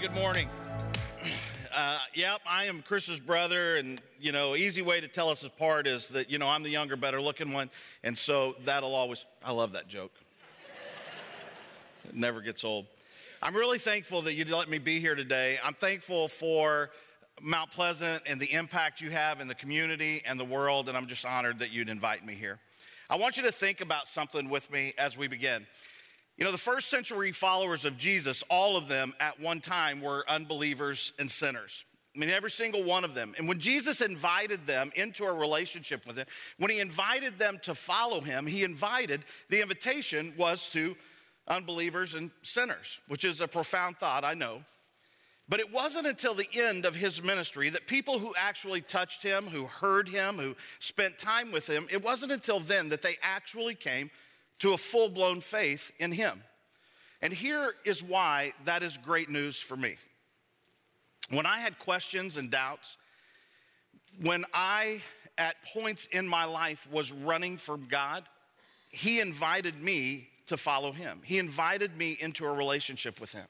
Good morning. Uh, yep, I am Chris's brother, and you know, easy way to tell us apart is that you know I'm the younger, better looking one, and so that'll always. I love that joke. it never gets old. I'm really thankful that you'd let me be here today. I'm thankful for Mount Pleasant and the impact you have in the community and the world, and I'm just honored that you'd invite me here. I want you to think about something with me as we begin. You know, the first century followers of Jesus, all of them at one time were unbelievers and sinners. I mean, every single one of them. And when Jesus invited them into a relationship with him, when he invited them to follow him, he invited, the invitation was to unbelievers and sinners, which is a profound thought, I know. But it wasn't until the end of his ministry that people who actually touched him, who heard him, who spent time with him, it wasn't until then that they actually came to a full blown faith in Him. And here is why that is great news for me. When I had questions and doubts, when I, at points in my life, was running from God, He invited me to follow Him. He invited me into a relationship with Him.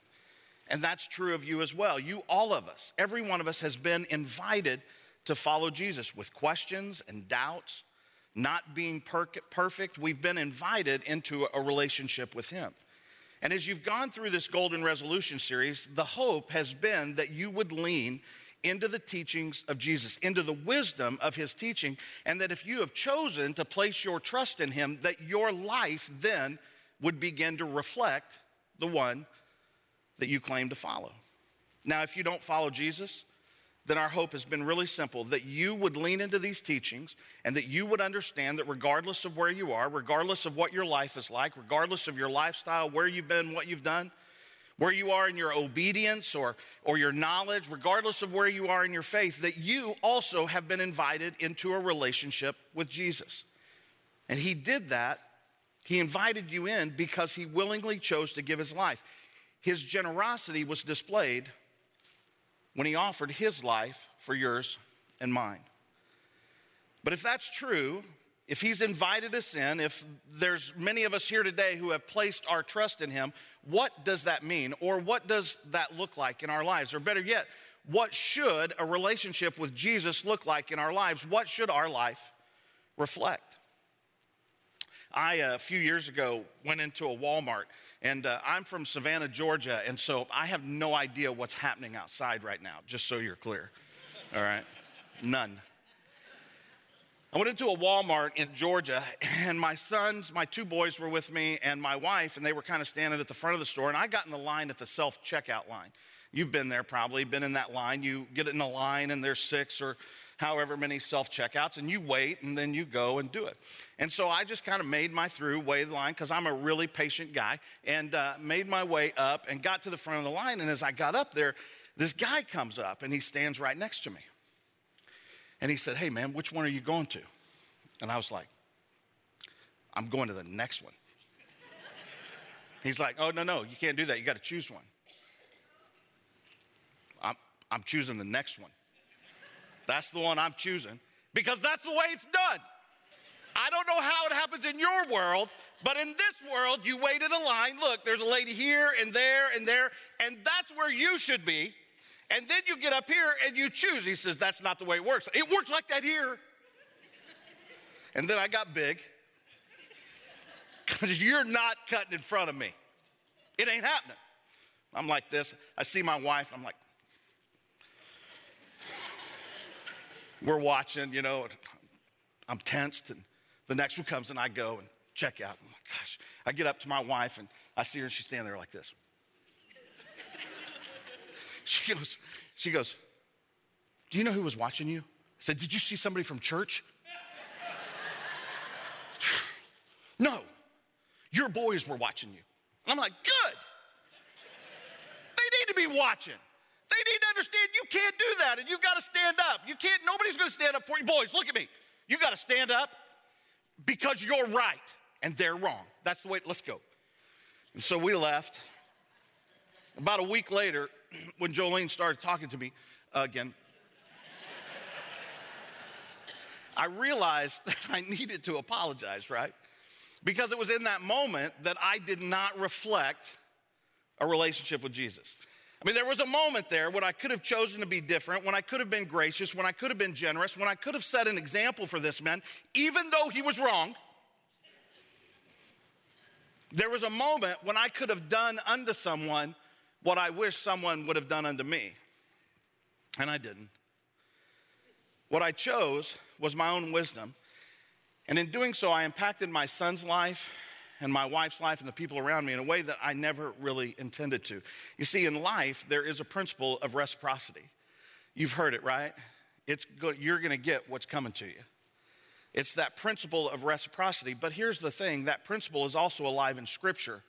And that's true of you as well. You, all of us, every one of us has been invited to follow Jesus with questions and doubts not being per- perfect, we've been invited into a relationship with Him. And as you've gone through this Golden Resolution series, the hope has been that you would lean into the teachings of Jesus, into the wisdom of His teaching, and that if you have chosen to place your trust in Him, that your life then would begin to reflect the one that you claim to follow. Now, if you don't follow Jesus, then our hope has been really simple that you would lean into these teachings and that you would understand that regardless of where you are, regardless of what your life is like, regardless of your lifestyle, where you've been, what you've done, where you are in your obedience or, or your knowledge, regardless of where you are in your faith, that you also have been invited into a relationship with Jesus. And He did that. He invited you in because He willingly chose to give His life. His generosity was displayed when he offered his life for yours and mine. But if that's true, if he's invited us in, if there's many of us here today who have placed our trust in him, what does that mean? Or what does that look like in our lives? Or better yet, what should a relationship with Jesus look like in our lives? What should our life reflect? I, uh, few years ago, went into a Walmart and uh, I'm from Savannah, Georgia, and so I have no idea what's happening outside right now, just so you're clear. All right? None. I went into a Walmart in Georgia, and my sons, my two boys were with me, and my wife, and they were kind of standing at the front of the store, and I got in the line at the self checkout line. You've been there probably, been in that line. You get in a line, and there's six or however many self checkouts, and you wait and then you go and do it. And so I just kind of made my through way the line because I'm a really patient guy and uh, made my way up and got to the front of the line. And as I got up there, this guy comes up and he stands right next to me. And he said, Hey, man, which one are you going to? And I was like, I'm going to the next one. He's like, Oh, no, no, you can't do that. You got to choose one. I'm, I'm choosing the next one. That's the one I'm choosing because that's the way it's done. I don't know how it happens in your world, but in this world, you wait in a line. Look, there's a lady here and there and there, and that's where you should be. And then you get up here and you choose. He says, That's not the way it works. It works like that here. And then I got big because you're not cutting in front of me. It ain't happening. I'm like this. I see my wife, I'm like, we're watching, you know, I'm tensed, and the next one comes, and I go and check out. I'm like, gosh, I get up to my wife, and I see her, and she's standing there like this. she goes, she goes, do you know who was watching you? I said, did you see somebody from church? no, your boys were watching you. And I'm like, good. They need to be watching. Understand you can't do that and you've got to stand up. You can't, nobody's going to stand up for you. Boys, look at me. You got to stand up because you're right and they're wrong. That's the way, let's go. And so we left. About a week later, when Jolene started talking to me again, I realized that I needed to apologize, right? Because it was in that moment that I did not reflect a relationship with Jesus. I mean, there was a moment there when I could have chosen to be different, when I could have been gracious, when I could have been generous, when I could have set an example for this man, even though he was wrong. There was a moment when I could have done unto someone what I wish someone would have done unto me, and I didn't. What I chose was my own wisdom, and in doing so, I impacted my son's life and my wife's life and the people around me in a way that I never really intended to. You see, in life, there is a principle of reciprocity. You've heard it, right? It's go- you're going to get what's coming to you. It's that principle of reciprocity. But here's the thing that principle is also alive in Scripture.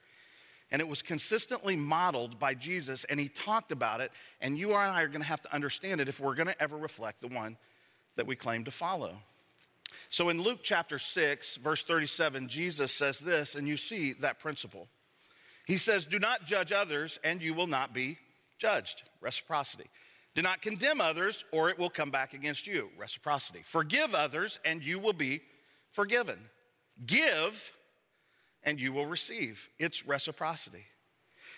And it was consistently modeled by Jesus, and he talked about it. And you and I are going to have to understand it if we're going to ever reflect the one that we claim to follow. So in Luke chapter 6, verse 37, Jesus says this, and you see that principle. He says, Do not judge others, and you will not be judged. Reciprocity. Do not condemn others, or it will come back against you. Reciprocity. Forgive others, and you will be forgiven. Give, and you will receive. It's reciprocity.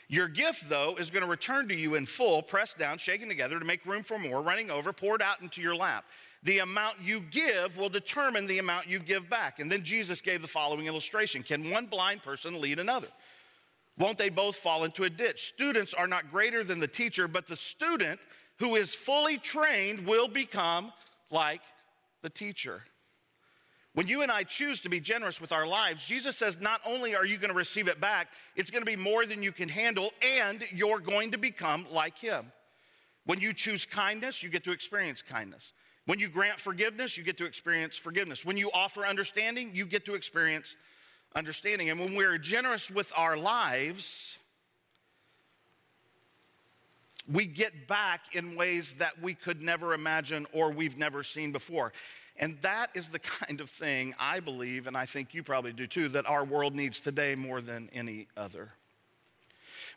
Your gift, though, is going to return to you in full, pressed down, shaken together to make room for more, running over, poured out into your lap. The amount you give will determine the amount you give back. And then Jesus gave the following illustration Can one blind person lead another? Won't they both fall into a ditch? Students are not greater than the teacher, but the student who is fully trained will become like the teacher. When you and I choose to be generous with our lives, Jesus says not only are you going to receive it back, it's going to be more than you can handle, and you're going to become like Him. When you choose kindness, you get to experience kindness. When you grant forgiveness, you get to experience forgiveness. When you offer understanding, you get to experience understanding. And when we're generous with our lives, we get back in ways that we could never imagine or we've never seen before. And that is the kind of thing I believe, and I think you probably do too, that our world needs today more than any other.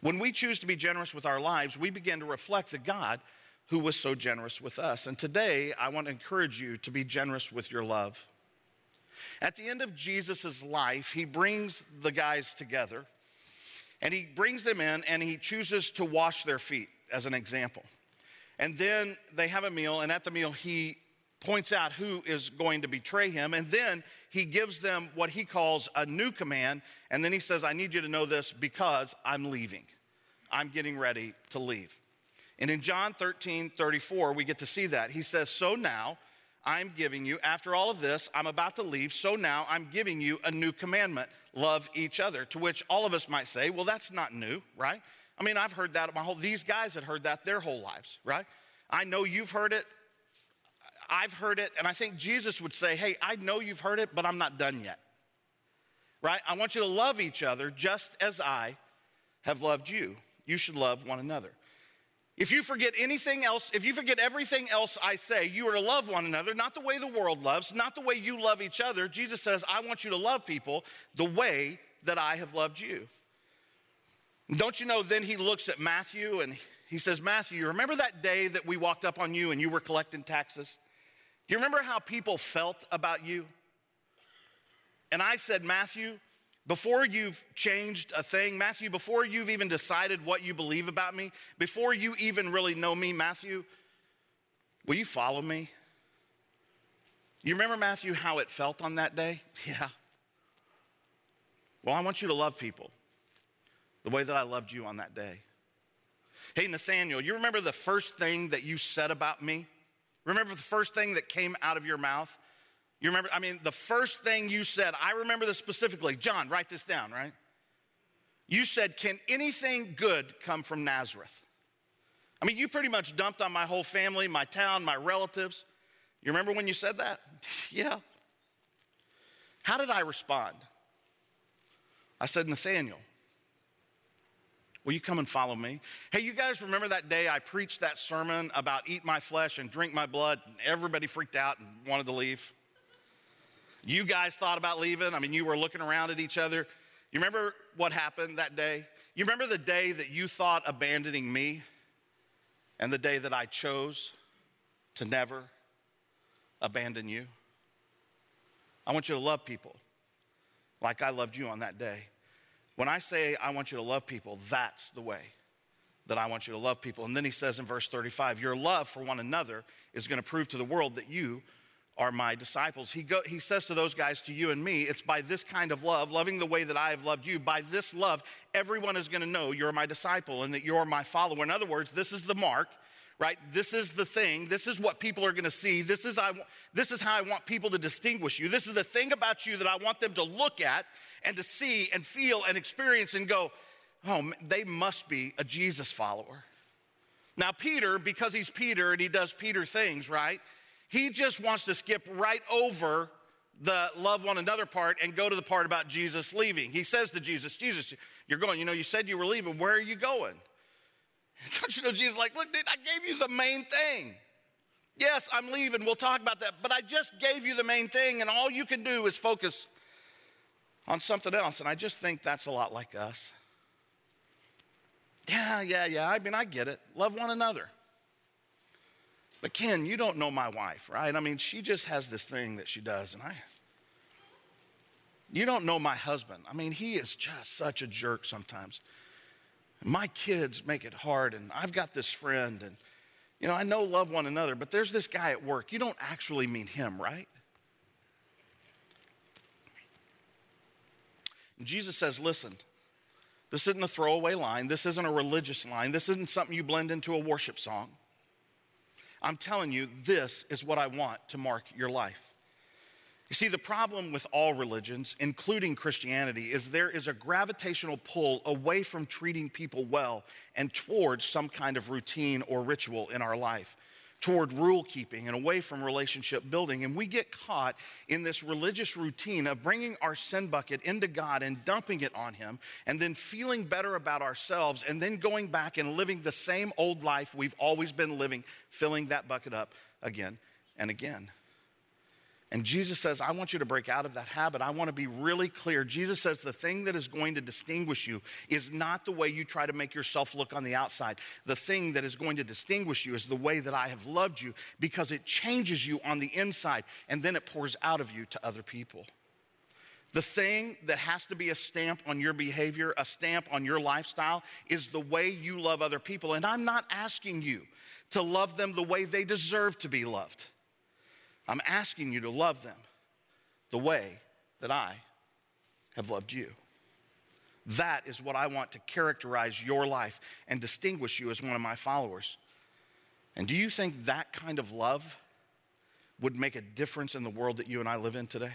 When we choose to be generous with our lives, we begin to reflect the God who was so generous with us. And today, I want to encourage you to be generous with your love. At the end of Jesus' life, he brings the guys together and he brings them in and he chooses to wash their feet as an example. And then they have a meal, and at the meal, he points out who is going to betray him. And then he gives them what he calls a new command. And then he says, I need you to know this because I'm leaving. I'm getting ready to leave. And in John 13, 34, we get to see that. He says, So now I'm giving you, after all of this, I'm about to leave, so now I'm giving you a new commandment love each other. To which all of us might say, Well, that's not new, right? I mean, I've heard that my whole, these guys had heard that their whole lives, right? I know you've heard it. I've heard it. And I think Jesus would say, Hey, I know you've heard it, but I'm not done yet, right? I want you to love each other just as I have loved you. You should love one another. If you forget anything else, if you forget everything else I say, you are to love one another, not the way the world loves, not the way you love each other. Jesus says, I want you to love people the way that I have loved you. Don't you know, then he looks at Matthew and he says, Matthew, you remember that day that we walked up on you and you were collecting taxes? Do you remember how people felt about you? And I said, Matthew, before you've changed a thing, Matthew, before you've even decided what you believe about me, before you even really know me, Matthew, will you follow me? You remember, Matthew, how it felt on that day? Yeah. Well, I want you to love people the way that I loved you on that day. Hey, Nathaniel, you remember the first thing that you said about me? Remember the first thing that came out of your mouth? You remember, I mean, the first thing you said, I remember this specifically. John, write this down, right? You said, Can anything good come from Nazareth? I mean, you pretty much dumped on my whole family, my town, my relatives. You remember when you said that? yeah. How did I respond? I said, Nathaniel, will you come and follow me? Hey, you guys remember that day I preached that sermon about eat my flesh and drink my blood, and everybody freaked out and wanted to leave? You guys thought about leaving. I mean, you were looking around at each other. You remember what happened that day? You remember the day that you thought abandoning me and the day that I chose to never abandon you? I want you to love people like I loved you on that day. When I say I want you to love people, that's the way that I want you to love people. And then he says in verse 35, Your love for one another is going to prove to the world that you are my disciples. He, go, he says to those guys, to you and me, it's by this kind of love, loving the way that I have loved you, by this love, everyone is to know you're my disciple and that you're my follower. In other words, this is the mark, right? This is the thing. This is what people are to see. This is, I, this is how I want people to distinguish you. This is the thing about you that I want them to look at and to see and feel and experience and go, oh, they must be a Jesus follower. Now, Peter, because he's Peter and he does Peter things, right? He just wants to skip right over the love one another part and go to the part about Jesus leaving. He says to Jesus, Jesus, you're going, you know, you said you were leaving. Where are you going? Don't you know, Jesus, like, look, dude, I gave you the main thing. Yes, I'm leaving. We'll talk about that. But I just gave you the main thing, and all you can do is focus on something else. And I just think that's a lot like us. Yeah, yeah, yeah. I mean, I get it. Love one another. But Ken, you don't know my wife, right? I mean, she just has this thing that she does, and I. You don't know my husband. I mean, he is just such a jerk sometimes. My kids make it hard, and I've got this friend, and you know, I know love one another, but there's this guy at work. You don't actually mean him, right? And Jesus says, listen, this isn't a throwaway line. This isn't a religious line. This isn't something you blend into a worship song. I'm telling you, this is what I want to mark your life. You see, the problem with all religions, including Christianity, is there is a gravitational pull away from treating people well and towards some kind of routine or ritual in our life toward rule keeping and away from relationship building. And we get caught in this religious routine of bringing our sin bucket into God and dumping it on Him, and then feeling better about ourselves, and then going back and living the same old life we've always been living, filling that bucket up again and again. And Jesus says, I want you to break out of that habit. I want to be really clear. Jesus says the thing that is going to distinguish you is not the way you try to make yourself look on the outside. The thing that is going to distinguish you is the way that I have loved you because it changes you on the inside and then it pours out of you to other people. The thing that has to be a stamp on your behavior, a stamp on your lifestyle, is the way you love other people. And I'm not asking you to love them the way they deserve to be loved. I'm asking you to love them the way that I have loved you. That is what I want to characterize your life and distinguish you as one of my followers. And do you think that kind of love would make a difference in the world that you and I live in today? Amen.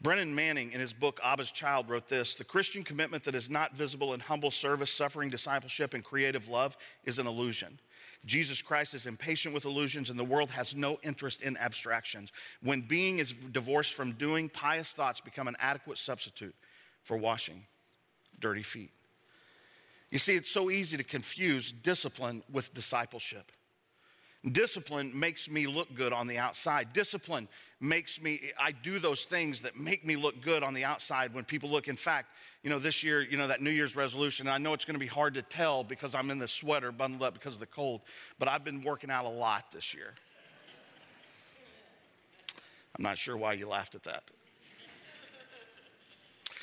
Brennan Manning, in his book Abba's Child, wrote this The Christian commitment that is not visible in humble service, suffering, discipleship, and creative love is an illusion. Jesus Christ is impatient with illusions, and the world has no interest in abstractions. When being is divorced from doing, pious thoughts become an adequate substitute for washing dirty feet. You see, it's so easy to confuse discipline with discipleship. Discipline makes me look good on the outside. Discipline makes me, I do those things that make me look good on the outside when people look. In fact, you know, this year, you know, that New Year's resolution, I know it's going to be hard to tell because I'm in the sweater bundled up because of the cold, but I've been working out a lot this year. I'm not sure why you laughed at that.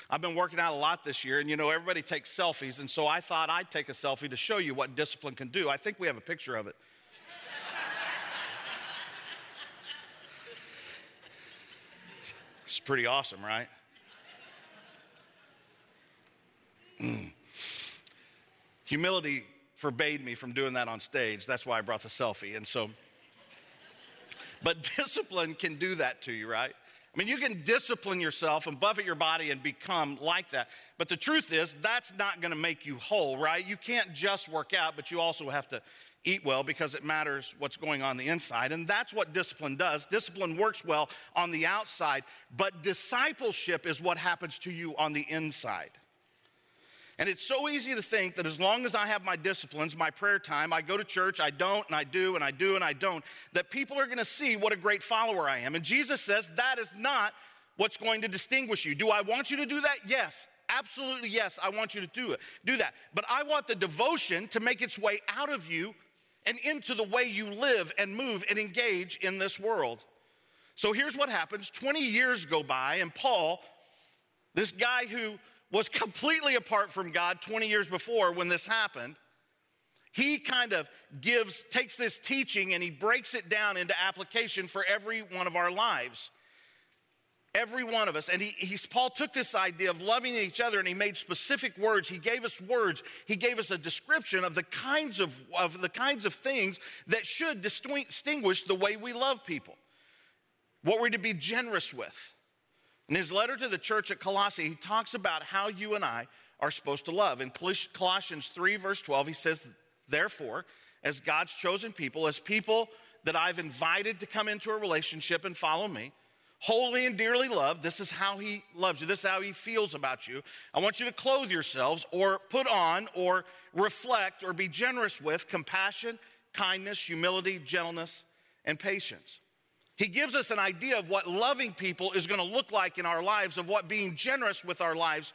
I've been working out a lot this year, and you know, everybody takes selfies, and so I thought I'd take a selfie to show you what discipline can do. I think we have a picture of it. It's pretty awesome, right? Mm. Humility forbade me from doing that on stage. That's why I brought the selfie. And so, but discipline can do that to you, right? I mean, you can discipline yourself and buffet your body and become like that. But the truth is, that's not going to make you whole, right? You can't just work out, but you also have to eat well because it matters what's going on the inside. And that's what discipline does. Discipline works well on the outside, but discipleship is what happens to you on the inside. And it's so easy to think that as long as I have my disciplines, my prayer time, I go to church, I don't, and I do, and I do, and I don't, that people are going to see what a great follower I am. And Jesus says that is not what's going to distinguish you. Do I want you to do that? Yes. Absolutely, yes, I want you to do it. Do that. But I want the devotion to make its way out of you and into the way you live and move and engage in this world. So here's what happens 20 years go by, and Paul, this guy who was completely apart from God 20 years before when this happened, he kind of gives, takes this teaching and he breaks it down into application for every one of our lives. Every one of us. And he, he's, Paul took this idea of loving each other and he made specific words. He gave us words. He gave us a description of the kinds of, of the kinds of things that should distinguish the way we love people. What we're to be generous with. In his letter to the church at Colossae, he talks about how you and I are supposed to love. In Colossians 3, verse 12, he says, Therefore, as God's chosen people, as people that I've invited to come into a relationship and follow me, holy and dearly loved, this is how he loves you, this is how he feels about you. I want you to clothe yourselves or put on or reflect or be generous with compassion, kindness, humility, gentleness, and patience. He gives us an idea of what loving people is going to look like in our lives, of what being generous with our lives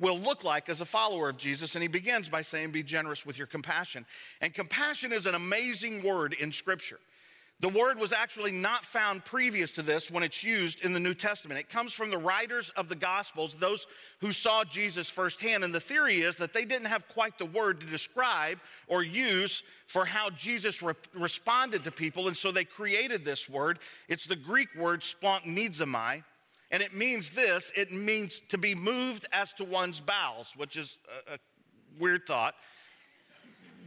will look like as a follower of Jesus. And he begins by saying, Be generous with your compassion. And compassion is an amazing word in Scripture. The word was actually not found previous to this when it's used in the New Testament. It comes from the writers of the Gospels, those who saw Jesus firsthand. And the theory is that they didn't have quite the word to describe or use for how Jesus re- responded to people. And so they created this word. It's the Greek word splanchnizomai. And it means this it means to be moved as to one's bowels, which is a, a weird thought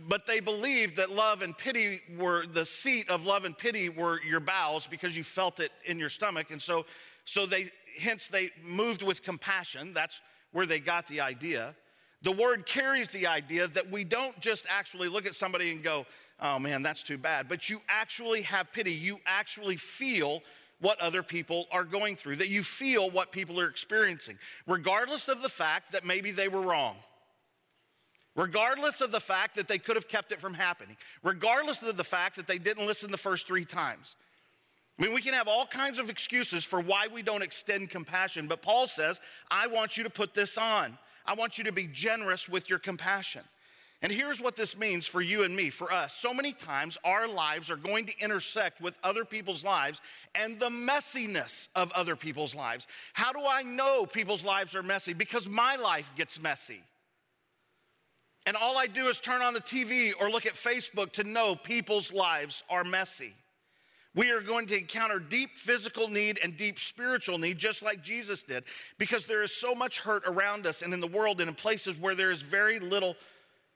but they believed that love and pity were the seat of love and pity were your bowels because you felt it in your stomach. And so, so they, hence they moved with compassion. That's where they got the idea. The word carries the idea that we don't just actually look at somebody and go, oh man, that's too bad, but you actually have pity. You actually feel what other people are going through, that you feel what people are experiencing, regardless of the fact that maybe they were wrong regardless of the fact that they could have kept it from happening, regardless of the fact that they didn't listen the first three times. I mean, we can have all kinds of excuses for why we don't extend compassion, but Paul says, I want you to put this on. I want you to be generous with your compassion. And here's what this means for you and me, for us. So many times our lives are going to intersect with other people's lives and the messiness of other people's lives. How do I know people's lives are messy? Because my life gets messy. And all I do is turn on the TV or look at Facebook to know people's lives are messy. We are going to encounter deep physical need and deep spiritual need, just like Jesus did, because there is so much hurt around us and in the world and in places where there is very little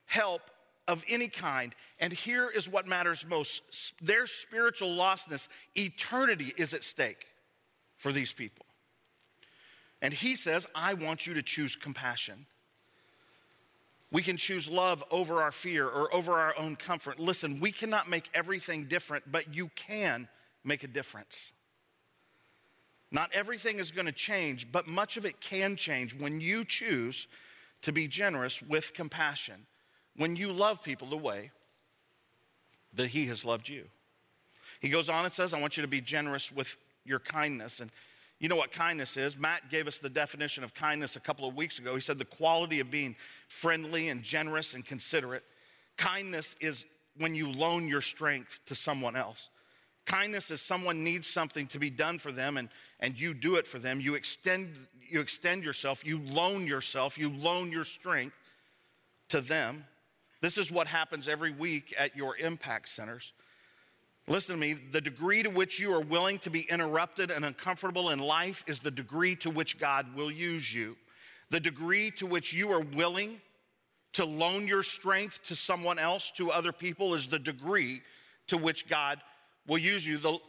help of any kind. And here is what matters most their spiritual lostness, eternity is at stake for these people. And he says, I want you to choose compassion. We can choose love over our fear or over our own comfort. Listen, we cannot make everything different, but you can make a difference. Not everything is going to change, but much of it can change when you choose to be generous with compassion, when you love people the way that He has loved you. He goes on and says, I want you to be generous with your kindness. And you know what kindness is? Matt gave us the definition of kindness a couple of weeks ago. He said the quality of being friendly and generous and considerate. Kindness is when you loan your strength to someone else. Kindness is someone needs something to be done for them and, and you do it for them. You extend, you extend yourself, you loan yourself, you loan your strength to them. This is what happens every week at your impact centers. Listen to me, the degree to which you are willing to be interrupted and uncomfortable in life is the degree to which God will use you. The degree to which you are willing to loan your strength to someone else, to other people, is the degree to which God will use you. The,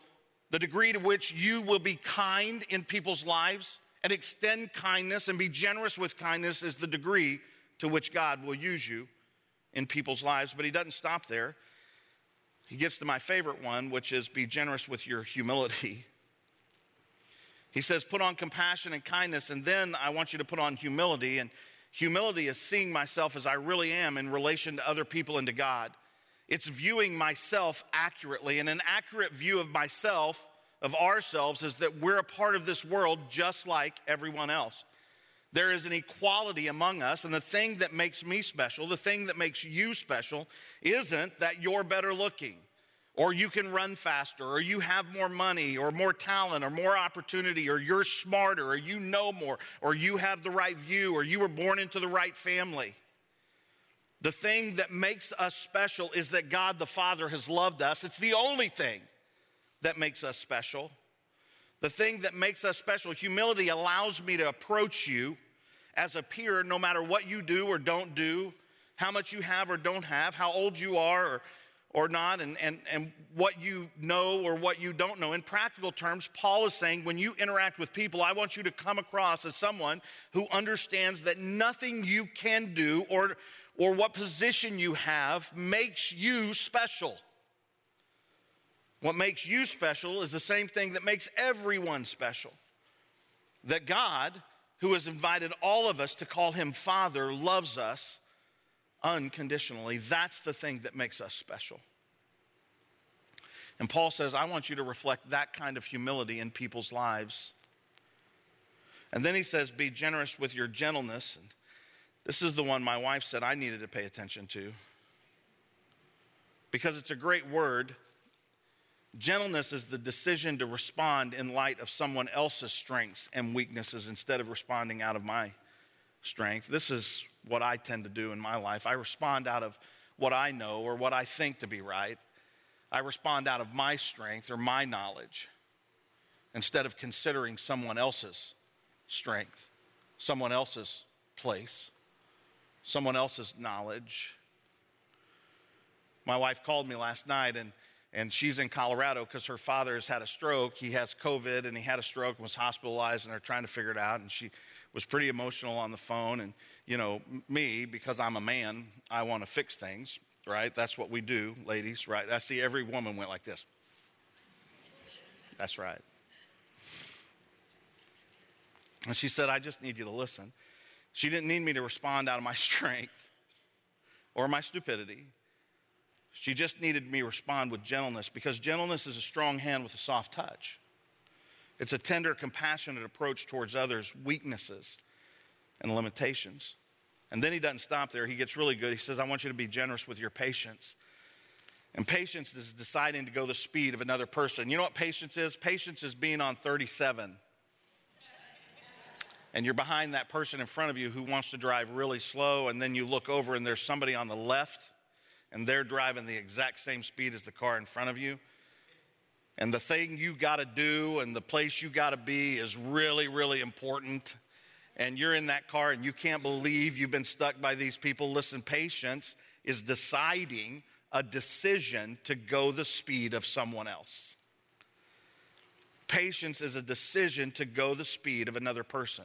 the degree to which you will be kind in people's lives and extend kindness and be generous with kindness is the degree to which God will use you in people's lives. But He doesn't stop there. He gets to my favorite one, which is be generous with your humility. He says, put on compassion and kindness, and then I want you to put on humility. And humility is seeing myself as I really am in relation to other people and to God. It's viewing myself accurately. And an accurate view of myself, of ourselves, is that we're a part of this world just like everyone else. There is an equality among us, and the thing that makes me special, the thing that makes you special, isn't that you're better looking, or you can run faster, or you have more money, or more talent, or more opportunity, or you're smarter, or you know more, or you have the right view, or you were born into the right family. The thing that makes us special is that God the Father has loved us. It's the only thing that makes us special. The thing that makes us special, humility allows me to approach you as a peer no matter what you do or don't do, how much you have or don't have, how old you are or, or not, and, and, and what you know or what you don't know. In practical terms, Paul is saying when you interact with people, I want you to come across as someone who understands that nothing you can do or, or what position you have makes you special. What makes you special is the same thing that makes everyone special. That God, who has invited all of us to call him Father, loves us unconditionally. That's the thing that makes us special. And Paul says, I want you to reflect that kind of humility in people's lives. And then he says, Be generous with your gentleness. And this is the one my wife said I needed to pay attention to because it's a great word. Gentleness is the decision to respond in light of someone else's strengths and weaknesses instead of responding out of my strength. This is what I tend to do in my life. I respond out of what I know or what I think to be right. I respond out of my strength or my knowledge instead of considering someone else's strength, someone else's place someone else's knowledge. My wife called me last night and and she's in Colorado because her father has had a stroke. He has COVID and he had a stroke and was hospitalized, and they're trying to figure it out. And she was pretty emotional on the phone. And, you know, me, because I'm a man, I want to fix things, right? That's what we do, ladies, right? I see every woman went like this. That's right. And she said, I just need you to listen. She didn't need me to respond out of my strength or my stupidity. She just needed me respond with gentleness because gentleness is a strong hand with a soft touch. It's a tender, compassionate approach towards others' weaknesses and limitations. And then he doesn't stop there. He gets really good. He says, I want you to be generous with your patience. And patience is deciding to go the speed of another person. You know what patience is? Patience is being on 37 and you're behind that person in front of you who wants to drive really slow, and then you look over and there's somebody on the left, and they're driving the exact same speed as the car in front of you. And the thing you got to do and the place you got to be is really, really important. And you're in that car and you can't believe you've been stuck by these people. Listen, patience is deciding a decision to go the speed of someone else. Patience is a decision to go the speed of another person.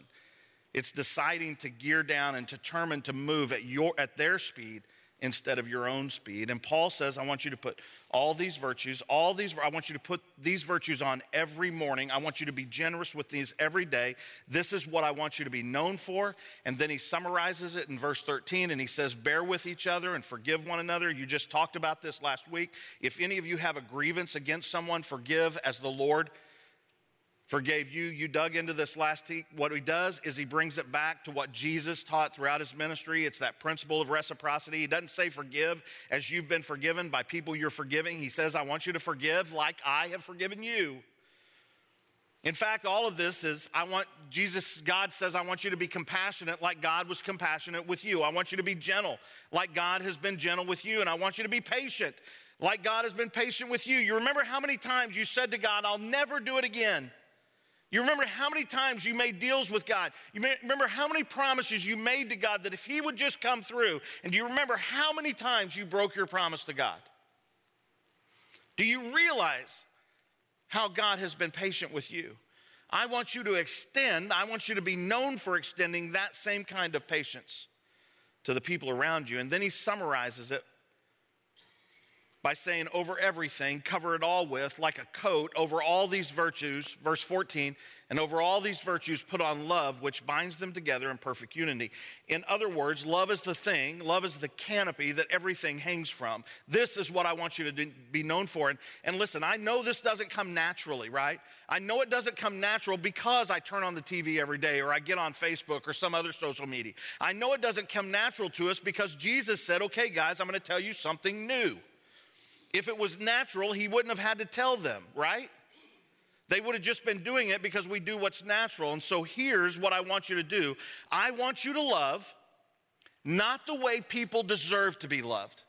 It's deciding to gear down and determine to move at, your, at their speed instead of your own speed. And Paul says, I want you to put all these virtues, all these, I want you to put these virtues on every morning. I want you to be generous with these every day. This is what I want you to be known for. And then he summarizes it in verse 13 and he says, Bear with each other and forgive one another. You just talked about this last week. If any of you have a grievance against someone, forgive as the Lord forgave you. You dug into this last week. What he does is he brings it back to what Jesus taught throughout his ministry. It's that principle of reciprocity. He doesn't say forgive as you've been forgiven by people you're forgiving. He says, I want you to forgive like I have forgiven you. In fact, all of this is I want Jesus, God says, I want you to be compassionate like God was compassionate with you. I want you to be gentle like God has been gentle with you. And I want you to be patient like God has been patient with you. You remember how many times you said to God, I'll never do it again. You remember how many times you made deals with God. You remember how many promises you made to God that if He would just come through. And do you remember how many times you broke your promise to God? Do you realize how God has been patient with you? I want you to extend, I want you to be known for extending that same kind of patience to the people around you. And then he summarizes it by saying, over everything, cover it all with, like a coat, over all these virtues, verse 14, and over all these virtues, put on love, which binds them together in perfect unity. In other words, love is the thing, love is the canopy that everything hangs from. This is what I want you to be known for. And, and listen, I know this doesn't come naturally, right? I know it doesn't come natural because I turn on the TV every day or I get on Facebook or some other social media. I know it doesn't come natural to us because Jesus said, okay, guys, I'm to tell you something new. If it was natural, he wouldn't have had to tell them, right? They would have just been doing it because we do what's natural. And so here's what I want you to do I want you to love not the way people deserve to be loved,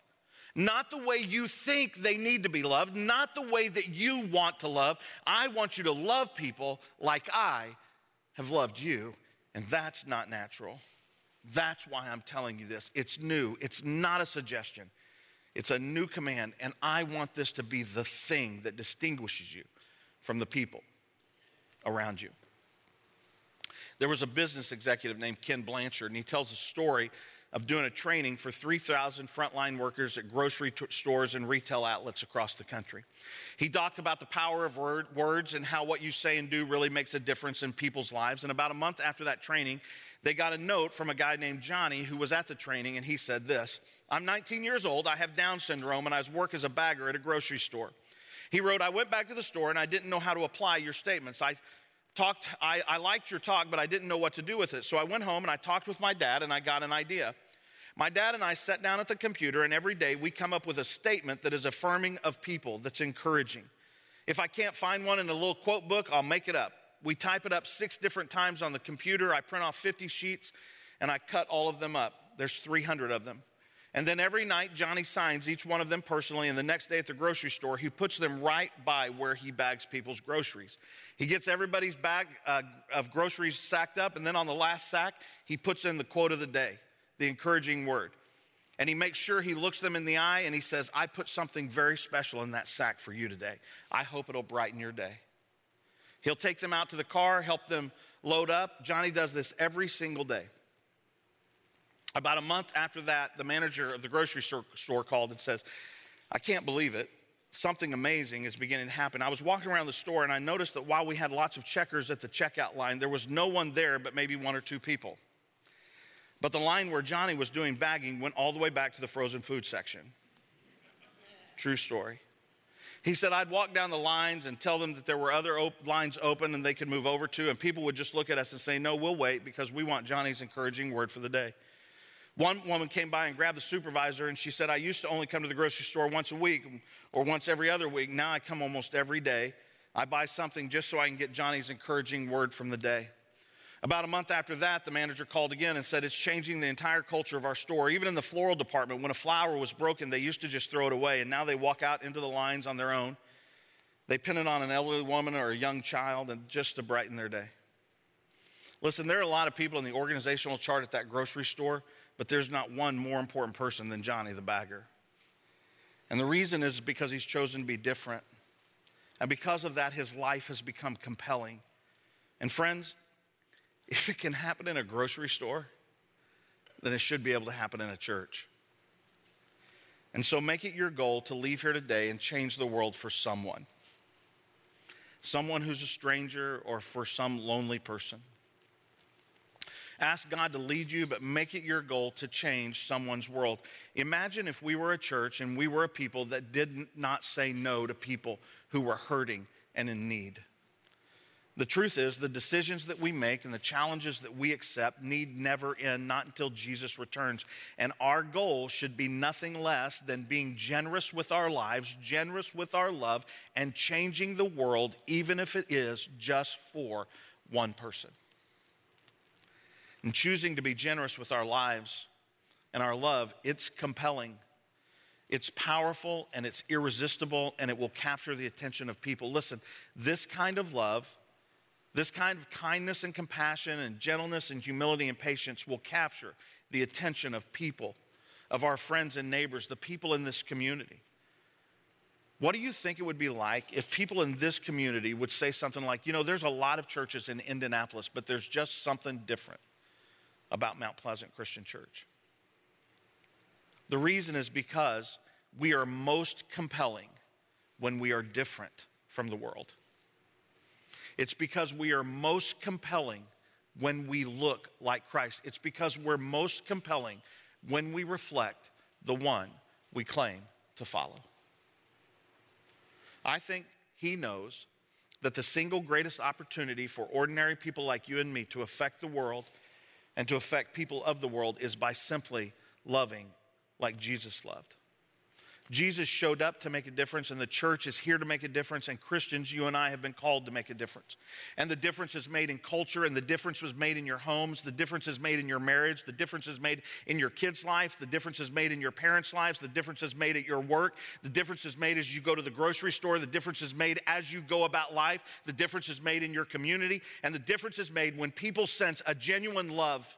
not the way you think they need to be loved, not the way that you want to love. I want you to love people like I have loved you, and that's not natural. That's why I'm telling you this. It's new, it's not a suggestion, it's a new command, and I want this to be the thing that distinguishes you from the people around you. There was a business executive named Ken Blanchard, and he tells a story of doing a training for 3,000 frontline workers at grocery t- stores and retail outlets across the country. He talked about the power of word, words and how what you say and do really makes a difference in people's lives. And about a month after that training, they got a note from a guy named Johnny who was at the training, and he said this I'm 19 years old, I have Down syndrome, and I work as a bagger at a grocery store. He wrote, I went back to the store and I didn't know how to apply your statements. I talked, I, I liked your talk, but I didn't know what to do with it. So I went home and I talked with my dad and I got an idea. My dad and I sat down at the computer, and every day we come up with a statement that is affirming of people, that's encouraging. If I can't find one in a little quote book, I'll make it up. We type it up six different times on the computer. I print off 50 sheets and I cut all of them up. There's 300 of them. And then every night, Johnny signs each one of them personally. And the next day at the grocery store, he puts them right by where he bags people's groceries. He gets everybody's bag uh, of groceries sacked up. And then on the last sack, he puts in the quote of the day, the encouraging word. And he makes sure he looks them in the eye and he says, I put something very special in that sack for you today. I hope it'll brighten your day. He'll take them out to the car, help them load up. Johnny does this every single day. About a month after that, the manager of the grocery store called and says, I can't believe it. Something amazing is beginning to happen. I was walking around the store and I noticed that while we had lots of checkers at the checkout line, there was no one there but maybe one or two people. But the line where Johnny was doing bagging went all the way back to the frozen food section. True story. He said, I'd walk down the lines and tell them that there were other op- lines open and they could move over to, and people would just look at us and say, No, we'll wait because we want Johnny's encouraging word for the day. One woman came by and grabbed the supervisor and she said, I used to only come to the grocery store once a week or once every other week. Now I come almost every day. I buy something just so I can get Johnny's encouraging word from the day. About a month after that, the manager called again and said, It's changing the entire culture of our store. Even in the floral department, when a flower was broken, they used to just throw it away, and now they walk out into the lines on their own. They pin it on an elderly woman or a young child and just to brighten their day. Listen, there are a lot of people in the organizational chart at that grocery store but there's not one more important person than Johnny the bagger. And the reason is because he's chosen to be different. And because of that, his life has become compelling. And friends, if it can happen in a grocery store, then it should be able to happen in a church. And so make it your goal to leave here today and change the world for someone. Someone who's a stranger or for some lonely person. Ask God to lead you, but make it your goal to change someone's world. Imagine if we were a church and we were a people that did not say no to people who were hurting and in need. The truth is, the decisions that we make and the challenges that we accept need never end, not until Jesus returns. And our goal should be nothing less than being generous with our lives, generous with our love, and changing the world, even if it is just for one person and choosing to be generous with our lives and our love, it's compelling. It's powerful and it's irresistible and it will capture the attention of people. Listen, this kind of love, this kind of kindness and compassion and gentleness and humility and patience will capture the attention of people, of our friends and neighbors, the people in this community. What do you think it would be like if people in this community would say something like, you know, there's a lot of churches in Indianapolis, but there's just something different? About Mount Pleasant Christian Church. The reason is because we are most compelling when we are different from the world. It's because we are most compelling when we look like Christ. It's because we're most compelling when we reflect the one we claim to follow. I think he knows that the single greatest opportunity for ordinary people like you and me to affect the world and to affect people of the world is by simply loving like Jesus loved. Jesus showed up to make a difference, and the church is here to make a difference, and Christians, you and I, have been called to make a difference. And the difference is made in culture, and the difference was made in your homes, the difference is made in your marriage, the difference is made in your kids' life, the difference is made in your parents' lives, the difference is made at your work, the difference is made as you go to the grocery store, the difference is made as you go about life, the difference is made in your community, and the difference is made when people sense a genuine love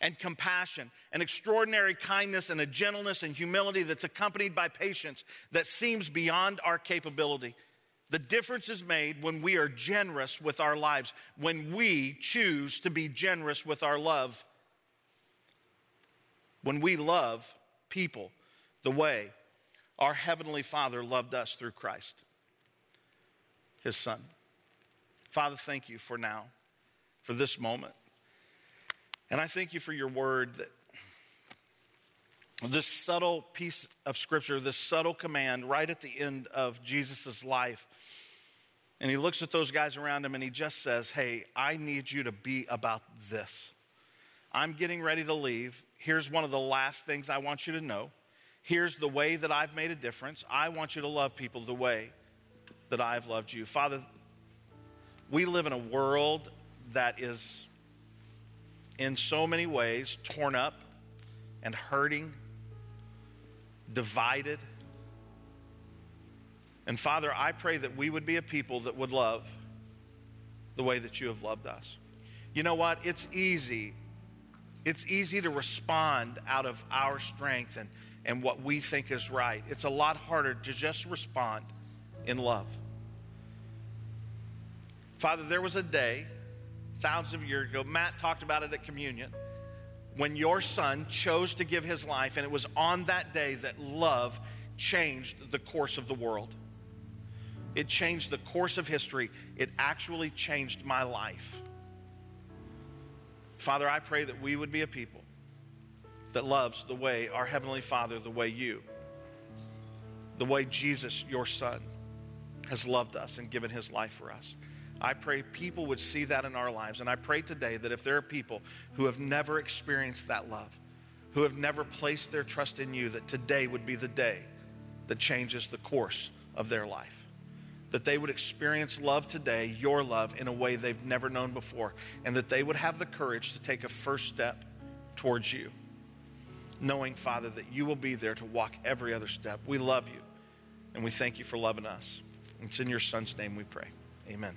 and compassion, an extraordinary kindness and a gentleness and humility that's accompanied by patience that seems beyond our capability. The difference is made when we are generous with our lives, when we choose to be generous with our love, when we love people the way our Heavenly Father loved us through Christ, His Son. Father, thank you for now, for this moment. And I thank you for your word that this subtle piece of scripture, this subtle command right at the end of Jesus' life. And he looks at those guys around him and he just says, Hey, I need you to be about this. I'm getting ready to leave. Here's one of the last things I want you to know. Here's the way that I've made a difference. I want you to love people the way that I've loved you. Father, we live in a world that is in so many ways torn up and hurting, divided. And Father, I pray that we would be a people that would love the way that you have loved us. You know what? It's easy. It's easy to respond out of our strength and, and what we think is right. It's a lot harder to just respond in love. Father, there was a day thousands of years ago. Matt talked about it at communion. When your son chose to give his life, and it was on that day that love changed the course of the world. It changed the course of history. It actually changed my life. Father, I pray that we would be a people that loves the way our Heavenly Father, the way you, the way Jesus, your Son, has loved us and given his life for us. I pray people would see that in our lives. And I pray today that if there are people who have never experienced that love, who have never placed their trust in you, that today would be the day that changes the course of their life. That they would experience love today, your love, in a way they've never known before. And that they would have the courage to take a first step towards you, knowing, Father, that you will be there to walk every other step. We love you, and we thank you for loving us. It's in your Son's name we pray. Amen.